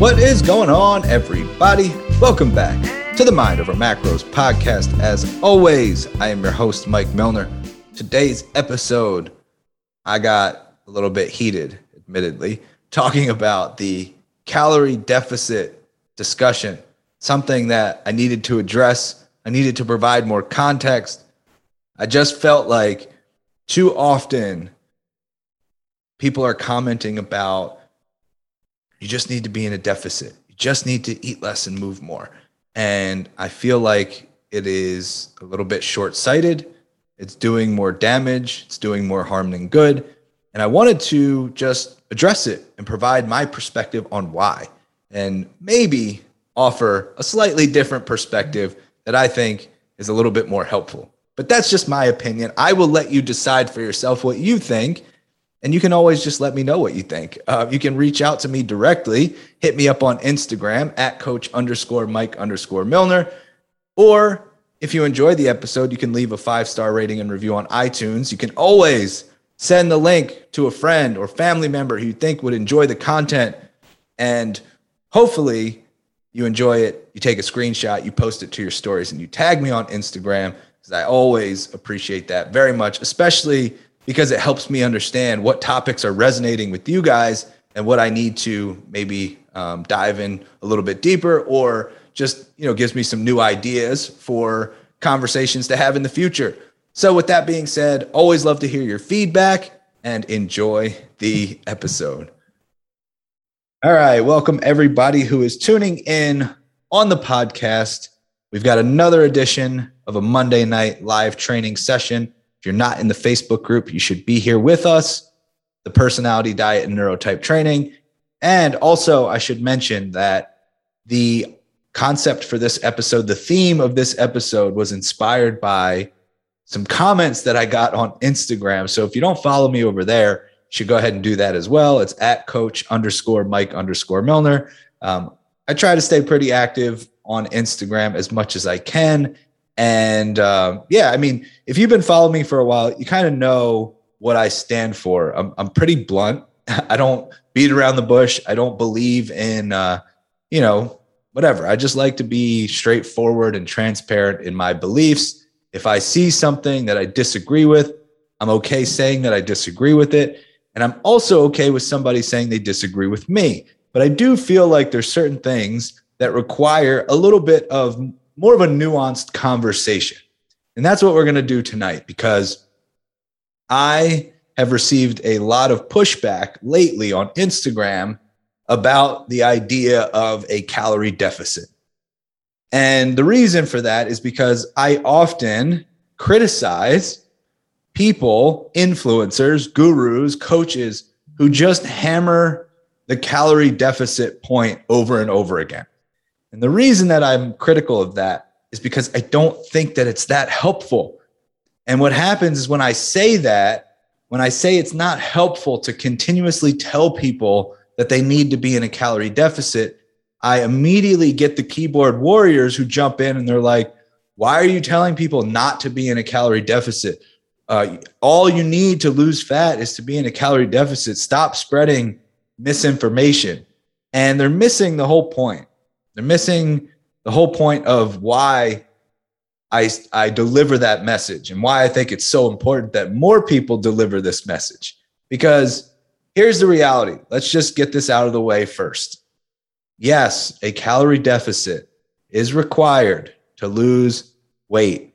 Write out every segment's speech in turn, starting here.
What is going on, everybody? Welcome back to the Mind Over Macros podcast. As always, I am your host, Mike Milner. Today's episode, I got a little bit heated, admittedly, talking about the calorie deficit discussion, something that I needed to address. I needed to provide more context. I just felt like too often people are commenting about you just need to be in a deficit. You just need to eat less and move more. And I feel like it is a little bit short sighted. It's doing more damage, it's doing more harm than good. And I wanted to just address it and provide my perspective on why, and maybe offer a slightly different perspective that I think is a little bit more helpful. But that's just my opinion. I will let you decide for yourself what you think. And you can always just let me know what you think. Uh, you can reach out to me directly, hit me up on Instagram at coach underscore Mike underscore Milner. Or if you enjoyed the episode, you can leave a five star rating and review on iTunes. You can always send the link to a friend or family member who you think would enjoy the content. And hopefully you enjoy it. You take a screenshot, you post it to your stories, and you tag me on Instagram because I always appreciate that very much, especially because it helps me understand what topics are resonating with you guys and what I need to maybe um, dive in a little bit deeper or just you know gives me some new ideas for conversations to have in the future. So with that being said, always love to hear your feedback and enjoy the episode. All right, welcome everybody who is tuning in on the podcast. We've got another edition of a Monday night live training session if you're not in the Facebook group, you should be here with us, the personality diet and neurotype training. And also, I should mention that the concept for this episode, the theme of this episode was inspired by some comments that I got on Instagram. So if you don't follow me over there, you should go ahead and do that as well. It's at coach underscore Mike underscore Milner. Um, I try to stay pretty active on Instagram as much as I can. And uh, yeah, I mean, if you've been following me for a while, you kind of know what I stand for. I'm, I'm pretty blunt. I don't beat around the bush. I don't believe in, uh, you know, whatever. I just like to be straightforward and transparent in my beliefs. If I see something that I disagree with, I'm okay saying that I disagree with it. And I'm also okay with somebody saying they disagree with me. But I do feel like there's certain things that require a little bit of more of a nuanced conversation. And that's what we're going to do tonight because I have received a lot of pushback lately on Instagram about the idea of a calorie deficit. And the reason for that is because I often criticize people, influencers, gurus, coaches who just hammer the calorie deficit point over and over again. And the reason that I'm critical of that is because I don't think that it's that helpful. And what happens is when I say that, when I say it's not helpful to continuously tell people that they need to be in a calorie deficit, I immediately get the keyboard warriors who jump in and they're like, why are you telling people not to be in a calorie deficit? Uh, all you need to lose fat is to be in a calorie deficit. Stop spreading misinformation. And they're missing the whole point. They're missing the whole point of why I, I deliver that message and why I think it's so important that more people deliver this message. Because here's the reality let's just get this out of the way first. Yes, a calorie deficit is required to lose weight,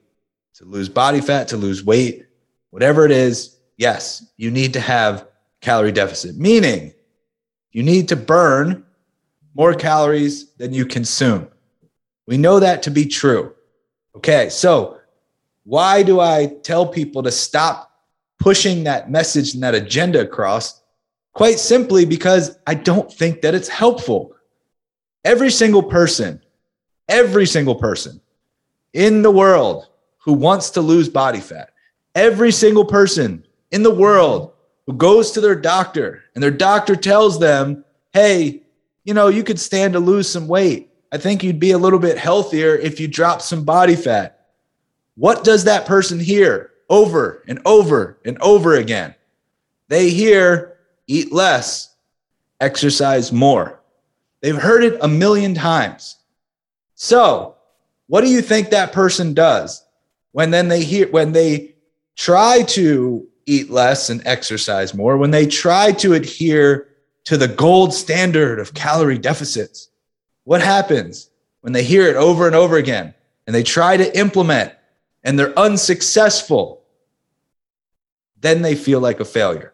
to lose body fat, to lose weight, whatever it is. Yes, you need to have calorie deficit, meaning you need to burn more calories than you consume. We know that to be true. Okay, so why do I tell people to stop pushing that message and that agenda across? Quite simply because I don't think that it's helpful. Every single person, every single person in the world who wants to lose body fat, every single person in the world who goes to their doctor and their doctor tells them, hey, you know, you could stand to lose some weight. I think you'd be a little bit healthier if you dropped some body fat. What does that person hear over and over and over again? They hear eat less, exercise more. They've heard it a million times. So, what do you think that person does when then they hear when they try to eat less and exercise more, when they try to adhere to the gold standard of calorie deficits? What happens when they hear it over and over again and they try to implement and they're unsuccessful? Then they feel like a failure.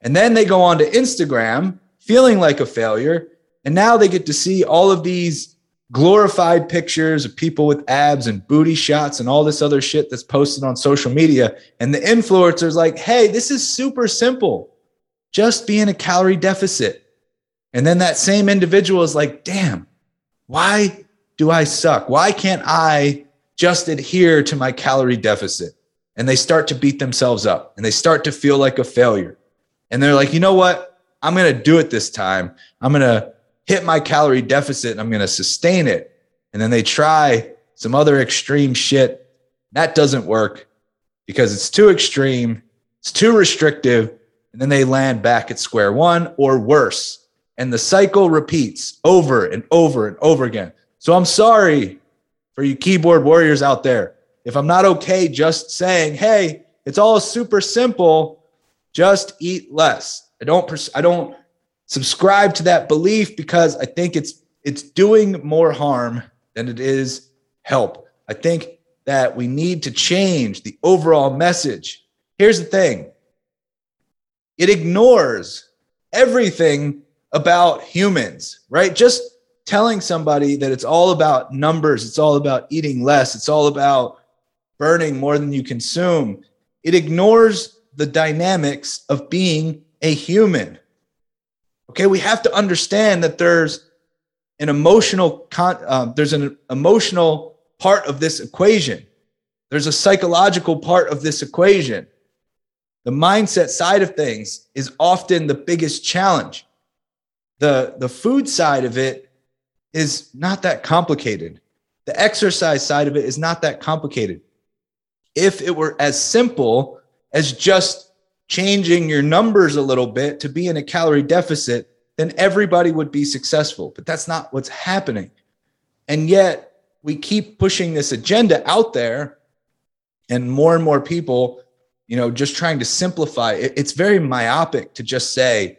And then they go on to Instagram feeling like a failure. And now they get to see all of these glorified pictures of people with abs and booty shots and all this other shit that's posted on social media. And the influencer's like, hey, this is super simple. Just be in a calorie deficit. And then that same individual is like, damn, why do I suck? Why can't I just adhere to my calorie deficit? And they start to beat themselves up and they start to feel like a failure. And they're like, you know what? I'm going to do it this time. I'm going to hit my calorie deficit and I'm going to sustain it. And then they try some other extreme shit. That doesn't work because it's too extreme, it's too restrictive. And then they land back at square one or worse. And the cycle repeats over and over and over again. So I'm sorry for you keyboard warriors out there. If I'm not okay just saying, hey, it's all super simple, just eat less. I don't, I don't subscribe to that belief because I think it's, it's doing more harm than it is help. I think that we need to change the overall message. Here's the thing it ignores everything about humans, right? Just telling somebody that it's all about numbers, it's all about eating less, it's all about burning more than you consume. It ignores the dynamics of being a human. Okay, we have to understand that there's an emotional con- uh, there's an emotional part of this equation. There's a psychological part of this equation. The mindset side of things is often the biggest challenge the the food side of it is not that complicated. The exercise side of it is not that complicated. If it were as simple as just changing your numbers a little bit to be in a calorie deficit, then everybody would be successful. But that's not what's happening. And yet we keep pushing this agenda out there, and more and more people, you know, just trying to simplify. It's very myopic to just say,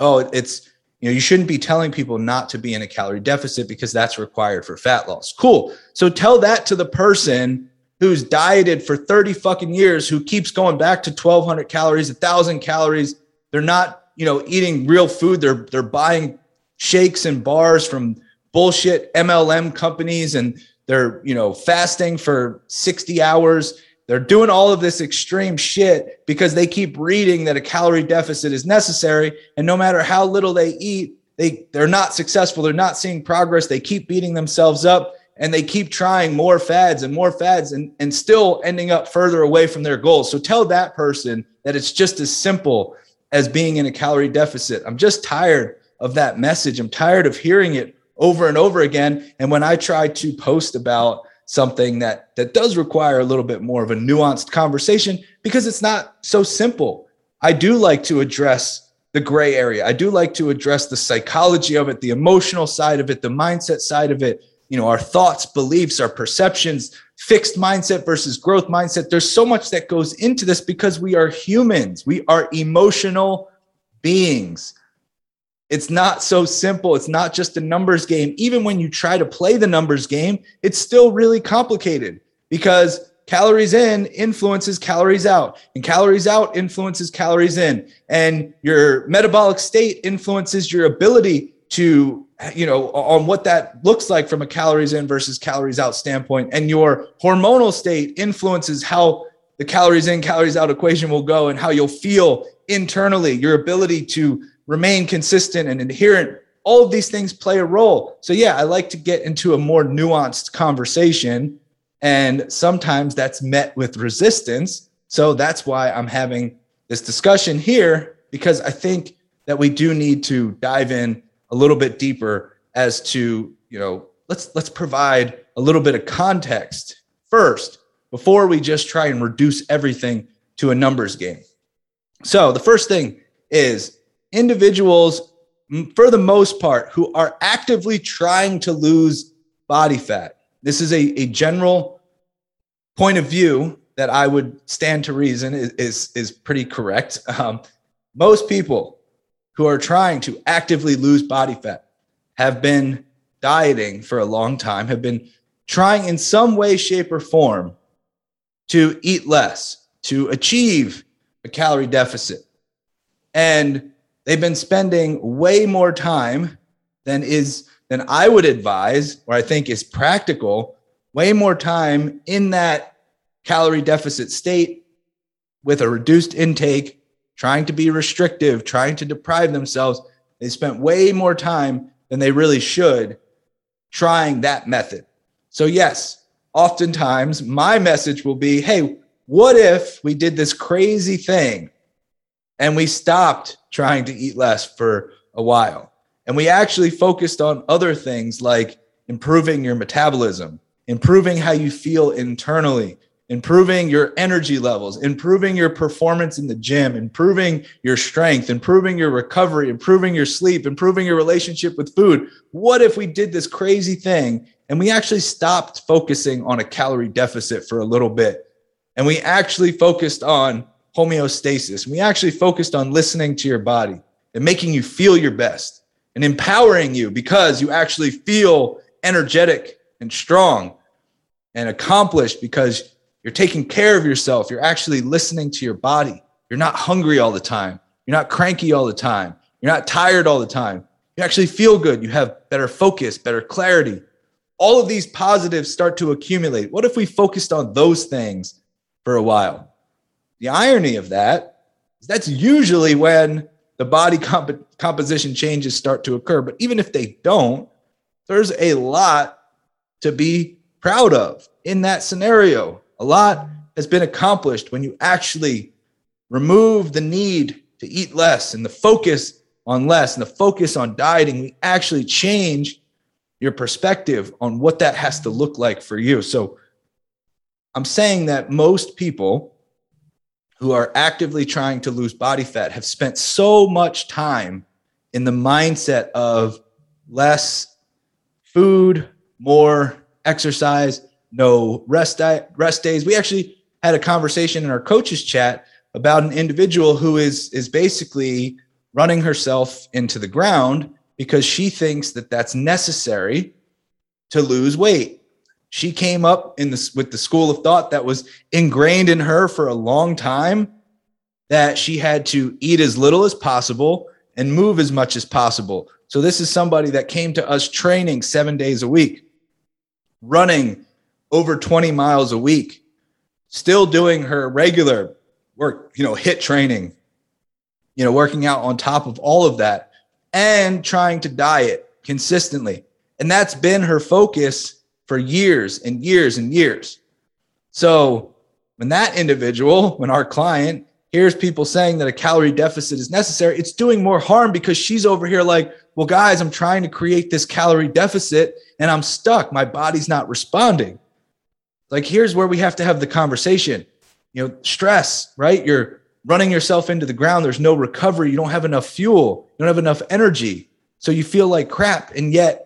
oh, it's you know, you shouldn't be telling people not to be in a calorie deficit because that's required for fat loss. Cool. So tell that to the person who's dieted for 30 fucking years, who keeps going back to 1200 calories, 1000 calories. They're not, you know, eating real food. They're, they're buying shakes and bars from bullshit MLM companies and they're, you know, fasting for 60 hours they're doing all of this extreme shit because they keep reading that a calorie deficit is necessary. And no matter how little they eat, they, they're not successful. They're not seeing progress. They keep beating themselves up and they keep trying more fads and more fads and, and still ending up further away from their goals. So tell that person that it's just as simple as being in a calorie deficit. I'm just tired of that message. I'm tired of hearing it over and over again. And when I try to post about something that that does require a little bit more of a nuanced conversation because it's not so simple. I do like to address the gray area. I do like to address the psychology of it, the emotional side of it, the mindset side of it, you know, our thoughts, beliefs, our perceptions, fixed mindset versus growth mindset. There's so much that goes into this because we are humans. We are emotional beings. It's not so simple. It's not just a numbers game. Even when you try to play the numbers game, it's still really complicated because calories in influences calories out, and calories out influences calories in, and your metabolic state influences your ability to, you know, on what that looks like from a calories in versus calories out standpoint, and your hormonal state influences how the calories in, calories out equation will go and how you'll feel internally, your ability to remain consistent and adherent. All of these things play a role. So yeah i like to get into a more nuanced conversation and sometimes that's met with resistance. So that's why i'm having this discussion here because i think that we do need to dive in a little bit deeper as to you know let's let's provide a little bit of context first before we just try and reduce everything to a numbers game. So the first thing is individuals for the most part, who are actively trying to lose body fat. This is a, a general point of view that I would stand to reason is, is, is pretty correct. Um, most people who are trying to actively lose body fat have been dieting for a long time, have been trying in some way, shape, or form to eat less, to achieve a calorie deficit. And they've been spending way more time than is than I would advise, or I think is practical, way more time in that calorie deficit state with a reduced intake, trying to be restrictive, trying to deprive themselves. They spent way more time than they really should trying that method. So, yes, oftentimes my message will be hey, what if we did this crazy thing and we stopped trying to eat less for a while and we actually focused on other things like improving your metabolism, improving how you feel internally, improving your energy levels, improving your performance in the gym, improving your strength, improving your recovery, improving your sleep, improving your relationship with food. What if we did this crazy thing and we actually stopped focusing on a calorie deficit for a little bit and we actually focused on homeostasis? We actually focused on listening to your body and making you feel your best and empowering you because you actually feel energetic and strong and accomplished because you're taking care of yourself. You're actually listening to your body. You're not hungry all the time. You're not cranky all the time. You're not tired all the time. You actually feel good. You have better focus, better clarity. All of these positives start to accumulate. What if we focused on those things for a while? The irony of that is that's usually when the body comp- composition changes start to occur. But even if they don't, there's a lot to be proud of in that scenario. A lot has been accomplished when you actually remove the need to eat less and the focus on less and the focus on dieting. We actually change your perspective on what that has to look like for you. So I'm saying that most people who are actively trying to lose body fat have spent so much time in the mindset of less food, more exercise, no rest di- rest days. We actually had a conversation in our coaches chat about an individual who is is basically running herself into the ground because she thinks that that's necessary to lose weight. She came up in this with the school of thought that was ingrained in her for a long time that she had to eat as little as possible and move as much as possible. So this is somebody that came to us training 7 days a week, running over 20 miles a week, still doing her regular work, you know, HIIT training, you know, working out on top of all of that and trying to diet consistently. And that's been her focus for years and years and years. So when that individual, when our client hears people saying that a calorie deficit is necessary, it's doing more harm because she's over here like, well, guys, I'm trying to create this calorie deficit and I'm stuck. My body's not responding. Like, here's where we have to have the conversation. You know, stress, right? You're running yourself into the ground. There's no recovery. You don't have enough fuel. You don't have enough energy. So you feel like crap. And yet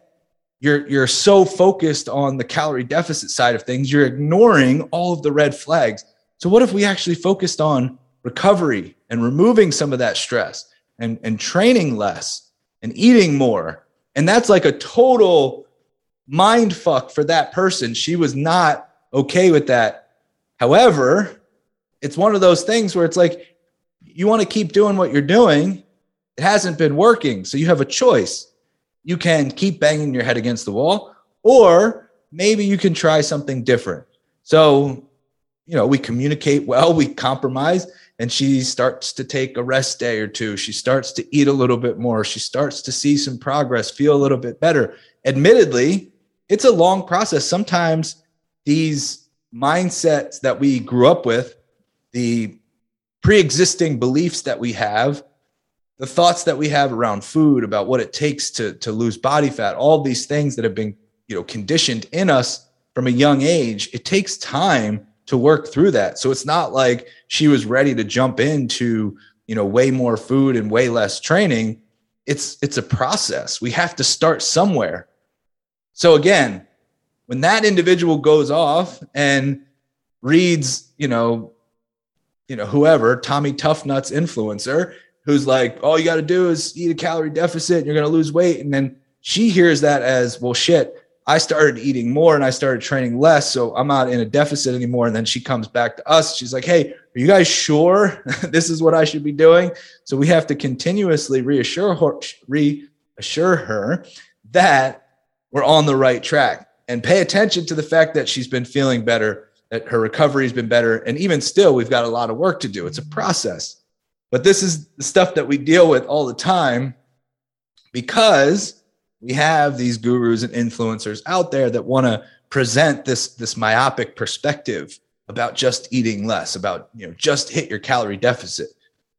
you're you're so focused on the calorie deficit side of things, you're ignoring all of the red flags. So what if we actually focused on recovery and removing some of that stress and, and training less and eating more? And that's like a total mind fuck for that person. She was not okay with that. However, it's one of those things where it's like you want to keep doing what you're doing. It hasn't been working. So you have a choice. You can keep banging your head against the wall, or maybe you can try something different. So, you know, we communicate well, we compromise, and she starts to take a rest day or two. She starts to eat a little bit more. She starts to see some progress, feel a little bit better. Admittedly, it's a long process. Sometimes these mindsets that we grew up with, the pre existing beliefs that we have, the thoughts that we have around food, about what it takes to, to lose body fat, all these things that have been you know, conditioned in us from a young age, it takes time to work through that. So it's not like she was ready to jump into, you know, way more food and way less training. it's it's a process. We have to start somewhere. So again, when that individual goes off and reads, you know, you know, whoever, Tommy Toughnuts influencer, who's like, all you got to do is eat a calorie deficit and you're going to lose weight. And then she hears that as, well, shit, I started eating more and I started training less. So I'm not in a deficit anymore. And then she comes back to us. She's like, hey, are you guys sure this is what I should be doing? So we have to continuously reassure her, reassure her that we're on the right track and pay attention to the fact that she's been feeling better, that her recovery has been better. And even still, we've got a lot of work to do. It's a process. But this is the stuff that we deal with all the time because we have these gurus and influencers out there that want to present this this myopic perspective about just eating less about you know just hit your calorie deficit.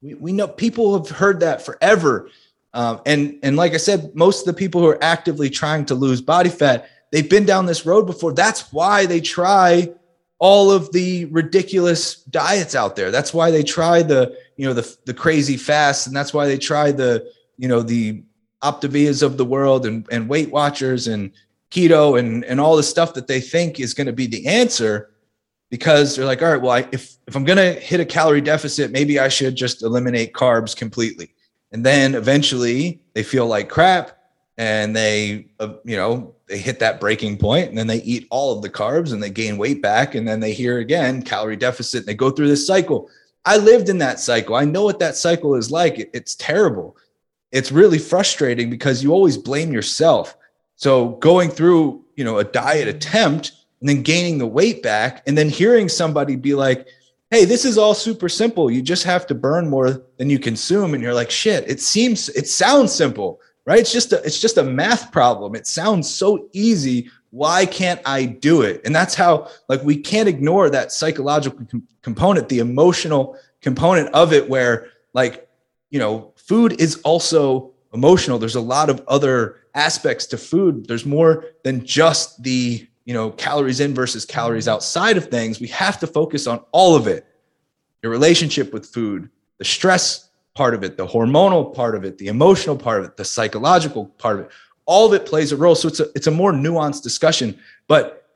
We, we know people have heard that forever. Um, and and like i said most of the people who are actively trying to lose body fat they've been down this road before. That's why they try all of the ridiculous diets out there that's why they try the you know the the crazy fasts and that's why they try the you know the Optavias of the world and, and Weight Watchers and keto and, and all the stuff that they think is going to be the answer because they're like, all right, well, I, if, if I'm going to hit a calorie deficit, maybe I should just eliminate carbs completely. And then eventually they feel like crap and they, uh, you know, they hit that breaking point and then they eat all of the carbs and they gain weight back. And then they hear again calorie deficit and they go through this cycle. I lived in that cycle. I know what that cycle is like. It, it's terrible it's really frustrating because you always blame yourself. So going through, you know, a diet attempt and then gaining the weight back and then hearing somebody be like, "Hey, this is all super simple. You just have to burn more than you consume." And you're like, "Shit, it seems it sounds simple." Right? It's just a it's just a math problem. It sounds so easy. Why can't I do it? And that's how like we can't ignore that psychological com- component, the emotional component of it where like, you know, food is also emotional. There's a lot of other aspects to food. There's more than just the, you know, calories in versus calories outside of things. We have to focus on all of it. Your relationship with food, the stress part of it, the hormonal part of it, the emotional part of it, the psychological part of it. All of it plays a role. So it's a it's a more nuanced discussion, but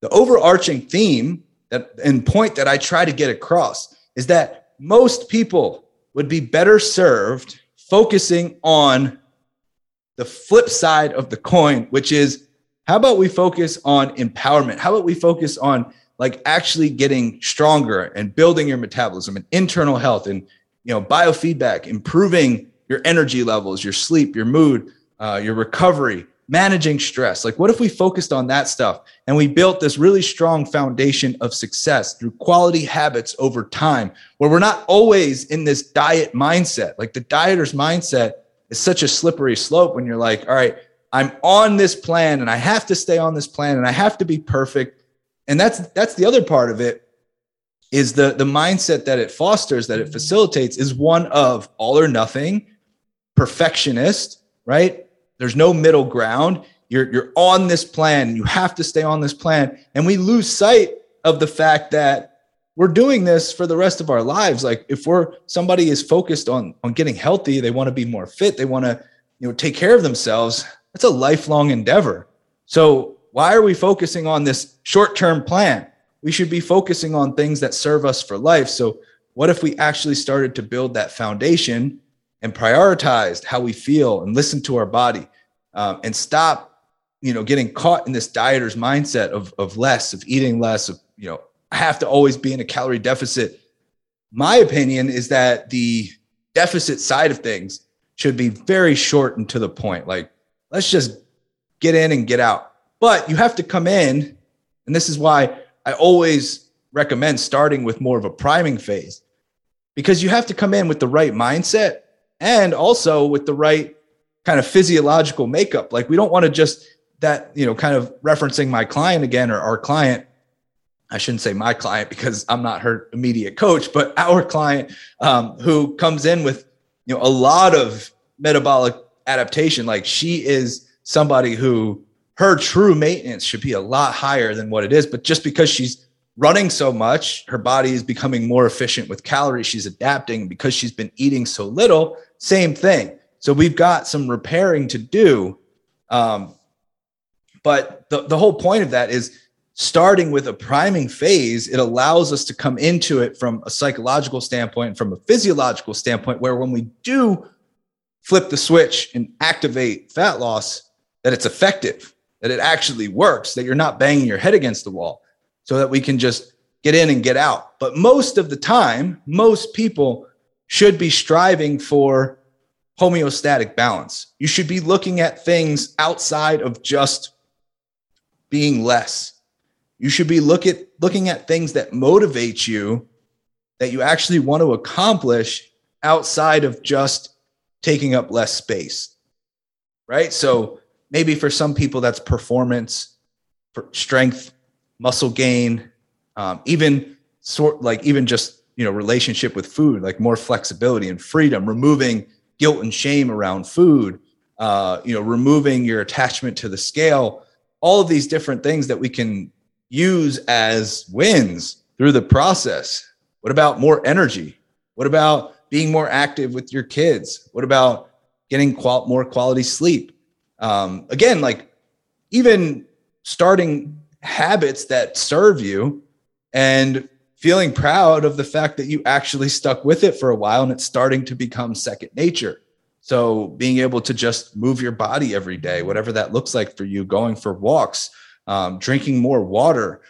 the overarching theme that and point that I try to get across is that most people would be better served focusing on the flip side of the coin, which is how about we focus on empowerment? How about we focus on like actually getting stronger and building your metabolism and internal health and you know biofeedback, improving your energy levels, your sleep, your mood, uh, your recovery, managing stress. Like, what if we focused on that stuff and we built this really strong foundation of success through quality habits over time, where we're not always in this diet mindset? Like, the dieter's mindset is such a slippery slope when you're like, all right, I'm on this plan and I have to stay on this plan and I have to be perfect. And that's that's the other part of it is the the mindset that it fosters that it facilitates is one of all or nothing perfectionist right there's no middle ground. You're, you're on this plan. You have to stay on this plan. And we lose sight of the fact that we're doing this for the rest of our lives. Like if we're somebody is focused on, on getting healthy, they want to be more fit, they want to, you know, take care of themselves. That's a lifelong endeavor. So why are we focusing on this short-term plan? We should be focusing on things that serve us for life. So what if we actually started to build that foundation and prioritized how we feel and listen to our body um, and stop, you know, getting caught in this dieter's mindset of, of less, of eating less, of, you know, I have to always be in a calorie deficit. My opinion is that the deficit side of things should be very short and to the point. Like, let's just get in and get out. But you have to come in. And this is why I always recommend starting with more of a priming phase because you have to come in with the right mindset and also with the right kind of physiological makeup. Like we don't want to just that, you know, kind of referencing my client again or our client. I shouldn't say my client because I'm not her immediate coach, but our client um, who comes in with, you know, a lot of metabolic adaptation. Like she is somebody who her true maintenance should be a lot higher than what it is. But just because she's running so much, her body is becoming more efficient with calories. She's adapting because she's been eating so little. Same thing. So we've got some repairing to do. Um, but the, the whole point of that is starting with a priming phase, it allows us to come into it from a psychological standpoint, from a physiological standpoint, where when we do flip the switch and activate fat loss, that it's effective, that it actually works, that you're not banging your head against the wall, so that we can just get in and get out. But most of the time, most people should be striving for homeostatic balance. You should be looking at things outside of just being less. You should be look at, looking at things that motivate you that you actually want to accomplish outside of just taking up less space. Right? So maybe for some people that's performance, for strength, muscle gain, um, even sort like even just you know relationship with food, like more flexibility and freedom, removing guilt and shame around food, uh, you know, removing your attachment to the scale all of these different things that we can use as wins through the process. What about more energy? What about being more active with your kids? What about getting qual- more quality sleep? Um, again, like even starting habits that serve you and feeling proud of the fact that you actually stuck with it for a while and it's starting to become second nature. So being able to just move your body every day, whatever that looks like for you, going for walks, um, drinking more water,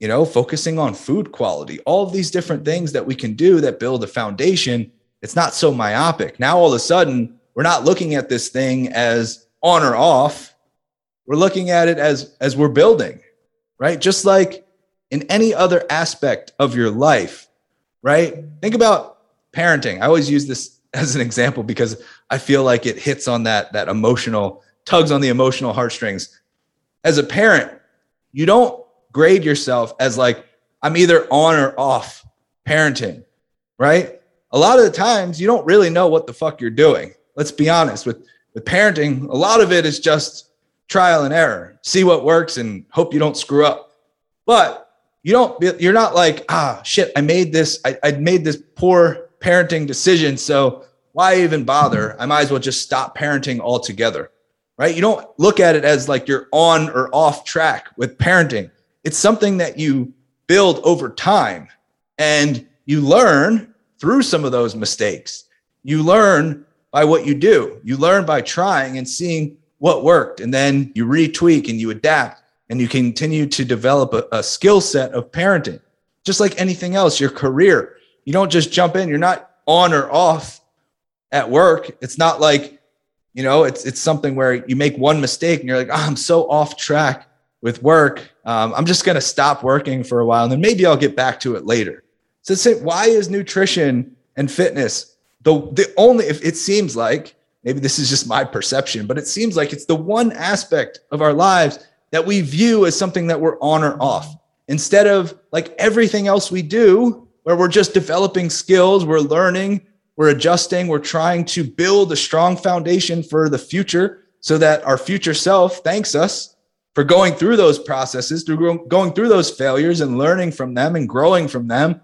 you know, focusing on food quality, all of these different things that we can do that build a foundation. It's not so myopic. Now, all of a sudden, we're not looking at this thing as on or off. We're looking at it as as we're building, right? Just like in any other aspect of your life, right? Think about parenting. I always use this as an example because I feel like it hits on that that emotional tugs on the emotional heartstrings. As a parent, you don't grade yourself as like I'm either on or off parenting, right? A lot of the times you don't really know what the fuck you're doing. Let's be honest with with parenting, a lot of it is just trial and error. See what works and hope you don't screw up. But you don't you're not like, ah, shit, I made this I, I made this poor parenting decision. So why even bother? I might as well just stop parenting altogether. Right? You don't look at it as like you're on or off track with parenting. It's something that you build over time and you learn through some of those mistakes. You learn by what you do. You learn by trying and seeing what worked. And then you retweak and you adapt and you continue to develop a, a skill set of parenting. Just like anything else, your career, you don't just jump in, you're not on or off at work. It's not like, you know, it's it's something where you make one mistake and you're like, oh, I'm so off track with work. Um, I'm just going to stop working for a while and then maybe I'll get back to it later. So why is nutrition and fitness the the only? If it seems like maybe this is just my perception, but it seems like it's the one aspect of our lives that we view as something that we're on or off instead of like everything else we do where we're just developing skills, we're learning, we're adjusting, we're trying to build a strong foundation for the future so that our future self thanks us for going through those processes, through going through those failures and learning from them and growing from them.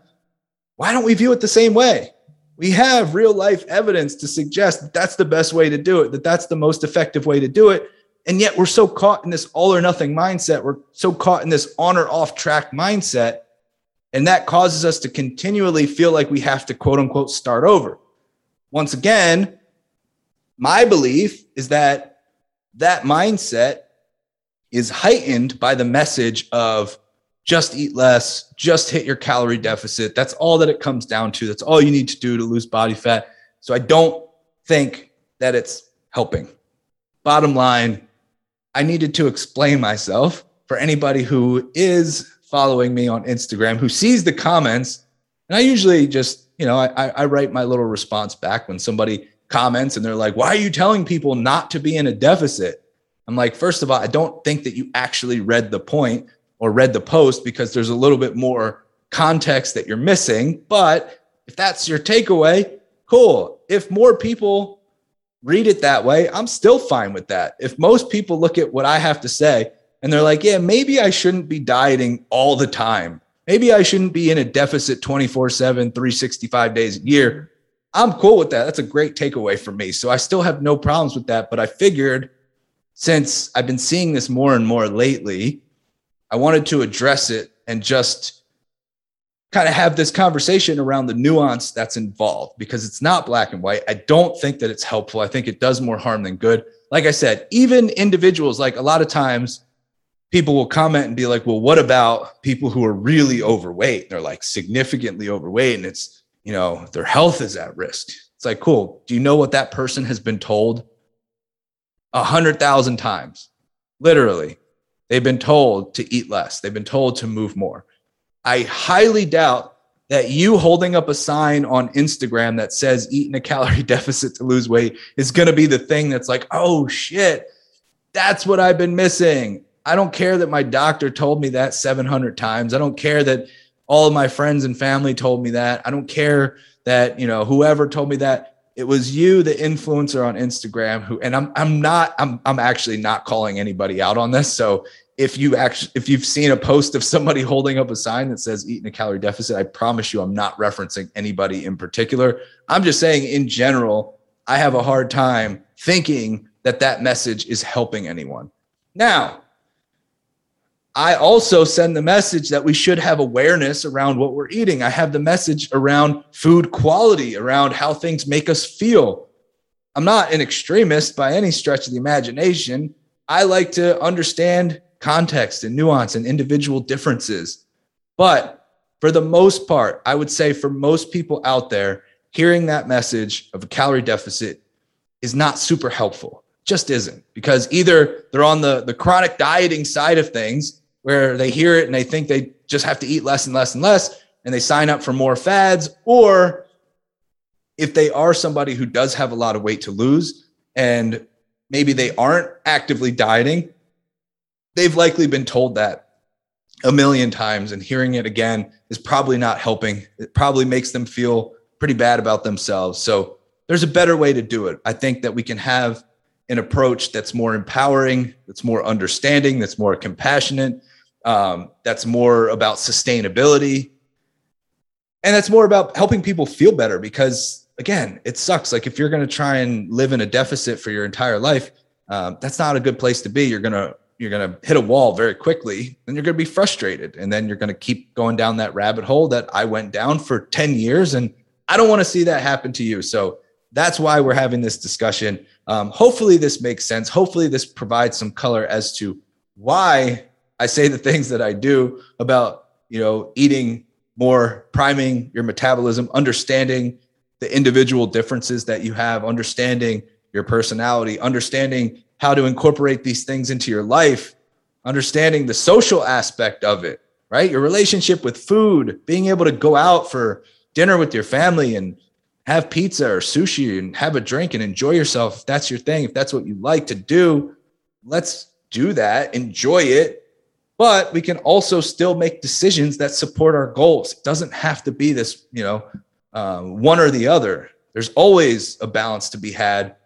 Why don't we view it the same way? We have real life evidence to suggest that that's the best way to do it, that that's the most effective way to do it. And yet we're so caught in this all or nothing mindset. We're so caught in this on or off track mindset and that causes us to continually feel like we have to quote unquote start over. Once again, my belief is that that mindset is heightened by the message of just eat less, just hit your calorie deficit. That's all that it comes down to. That's all you need to do to lose body fat. So I don't think that it's helping. Bottom line, I needed to explain myself for anybody who is following me on Instagram who sees the comments. And I usually just, you know, I, I write my little response back when somebody comments and they're like, why are you telling people not to be in a deficit? I'm like, first of all, I don't think that you actually read the point or read the post because there's a little bit more context that you're missing. But if that's your takeaway, cool. If more people read it that way, I'm still fine with that. If most people look at what I have to say and they're like, yeah, maybe I shouldn't be dieting all the time. Maybe I shouldn't be in a deficit 24 7, 365 days a year. I'm cool with that. That's a great takeaway for me. So I still have no problems with that. But I figured since I've been seeing this more and more lately, I wanted to address it and just kind of have this conversation around the nuance that's involved because it's not black and white. I don't think that it's helpful. I think it does more harm than good. Like I said, even individuals, like a lot of times, people will comment and be like, well, what about people who are really overweight? They're like significantly overweight and it's, you know, their health is at risk. It's like, cool. Do you know what that person has been told a hundred thousand times? Literally, they've been told to eat less. They've been told to move more. I highly doubt that you holding up a sign on Instagram that says eat in a calorie deficit to lose weight is going to be the thing that's like, oh shit, that's what I've been missing. I don't care that my doctor told me that 700 times. I don't care that all of my friends and family told me that. I don't care that, you know, whoever told me that. It was you, the influencer on Instagram, who, and I'm, I'm not, I'm, I'm actually not calling anybody out on this. So if you actually, if you've seen a post of somebody holding up a sign that says eat in a calorie deficit, I promise you, I'm not referencing anybody in particular. I'm just saying, in general, I have a hard time thinking that that message is helping anyone. Now, I also send the message that we should have awareness around what we're eating. I have the message around food quality, around how things make us feel. I'm not an extremist by any stretch of the imagination. I like to understand context and nuance and individual differences. But for the most part, I would say for most people out there, hearing that message of a calorie deficit is not super helpful. Just isn't because either they're on the, the chronic dieting side of things where they hear it and they think they just have to eat less and less and less and they sign up for more fads or if they are somebody who does have a lot of weight to lose and maybe they aren't actively dieting they've likely been told that a million times and hearing it again is probably not helping. It probably makes them feel pretty bad about themselves. So there's a better way to do it. I think that we can have an approach that's more empowering that's more understanding that's more compassionate um, that's more about sustainability and that's more about helping people feel better because again it sucks. Like if you're going to try and live in a deficit for your entire life um, that's not a good place to be. You're going to you're going to hit a wall very quickly and you're going to be frustrated. And then you're going to keep going down that rabbit hole that i went down for 10 years and i don't want to see that happen to you. So that's why we're having this discussion. Um, hopefully this makes sense. Hopefully this provides some color as to why I say the things that I do about, you know, eating more, priming your metabolism, understanding the individual differences that you have, understanding your personality, understanding how to incorporate these things into your life, understanding the social aspect of it, right? Your relationship with food, being able to go out for dinner with your family and have pizza or sushi and have a drink and enjoy yourself. If that's your thing, if that's what you like to do, let's do that, enjoy it, but we can also still make decisions that support our goals. It doesn't have to be this, you know, um, one or the other. There's always a balance to be had.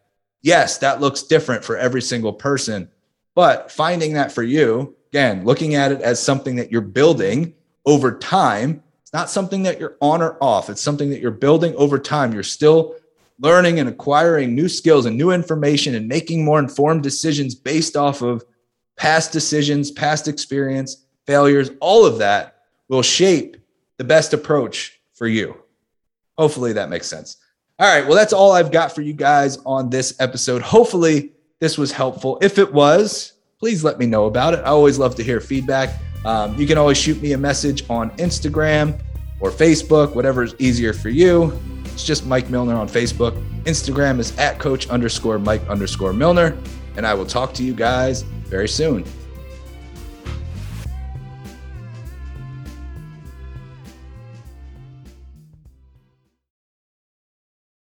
Yes, that looks different for every single person, but finding that for you, again, looking at it as something that you're building over time. It's not something that you're on or off. It's something that you're building over time. You're still learning and acquiring new skills and new information and making more informed decisions based off of past decisions, past experience, failures, all of that will shape the best approach for you. Hopefully that makes sense. All right. Well, that's all I've got for you guys on this episode. Hopefully this was helpful. If it was, please let me know about it. I always love to hear feedback. Um, you can always shoot me a message on Instagram or Facebook, whatever is easier for you. It's just Mike Milner on Facebook. Instagram is at coach underscore Mike underscore Milner. And I will talk to you guys very soon.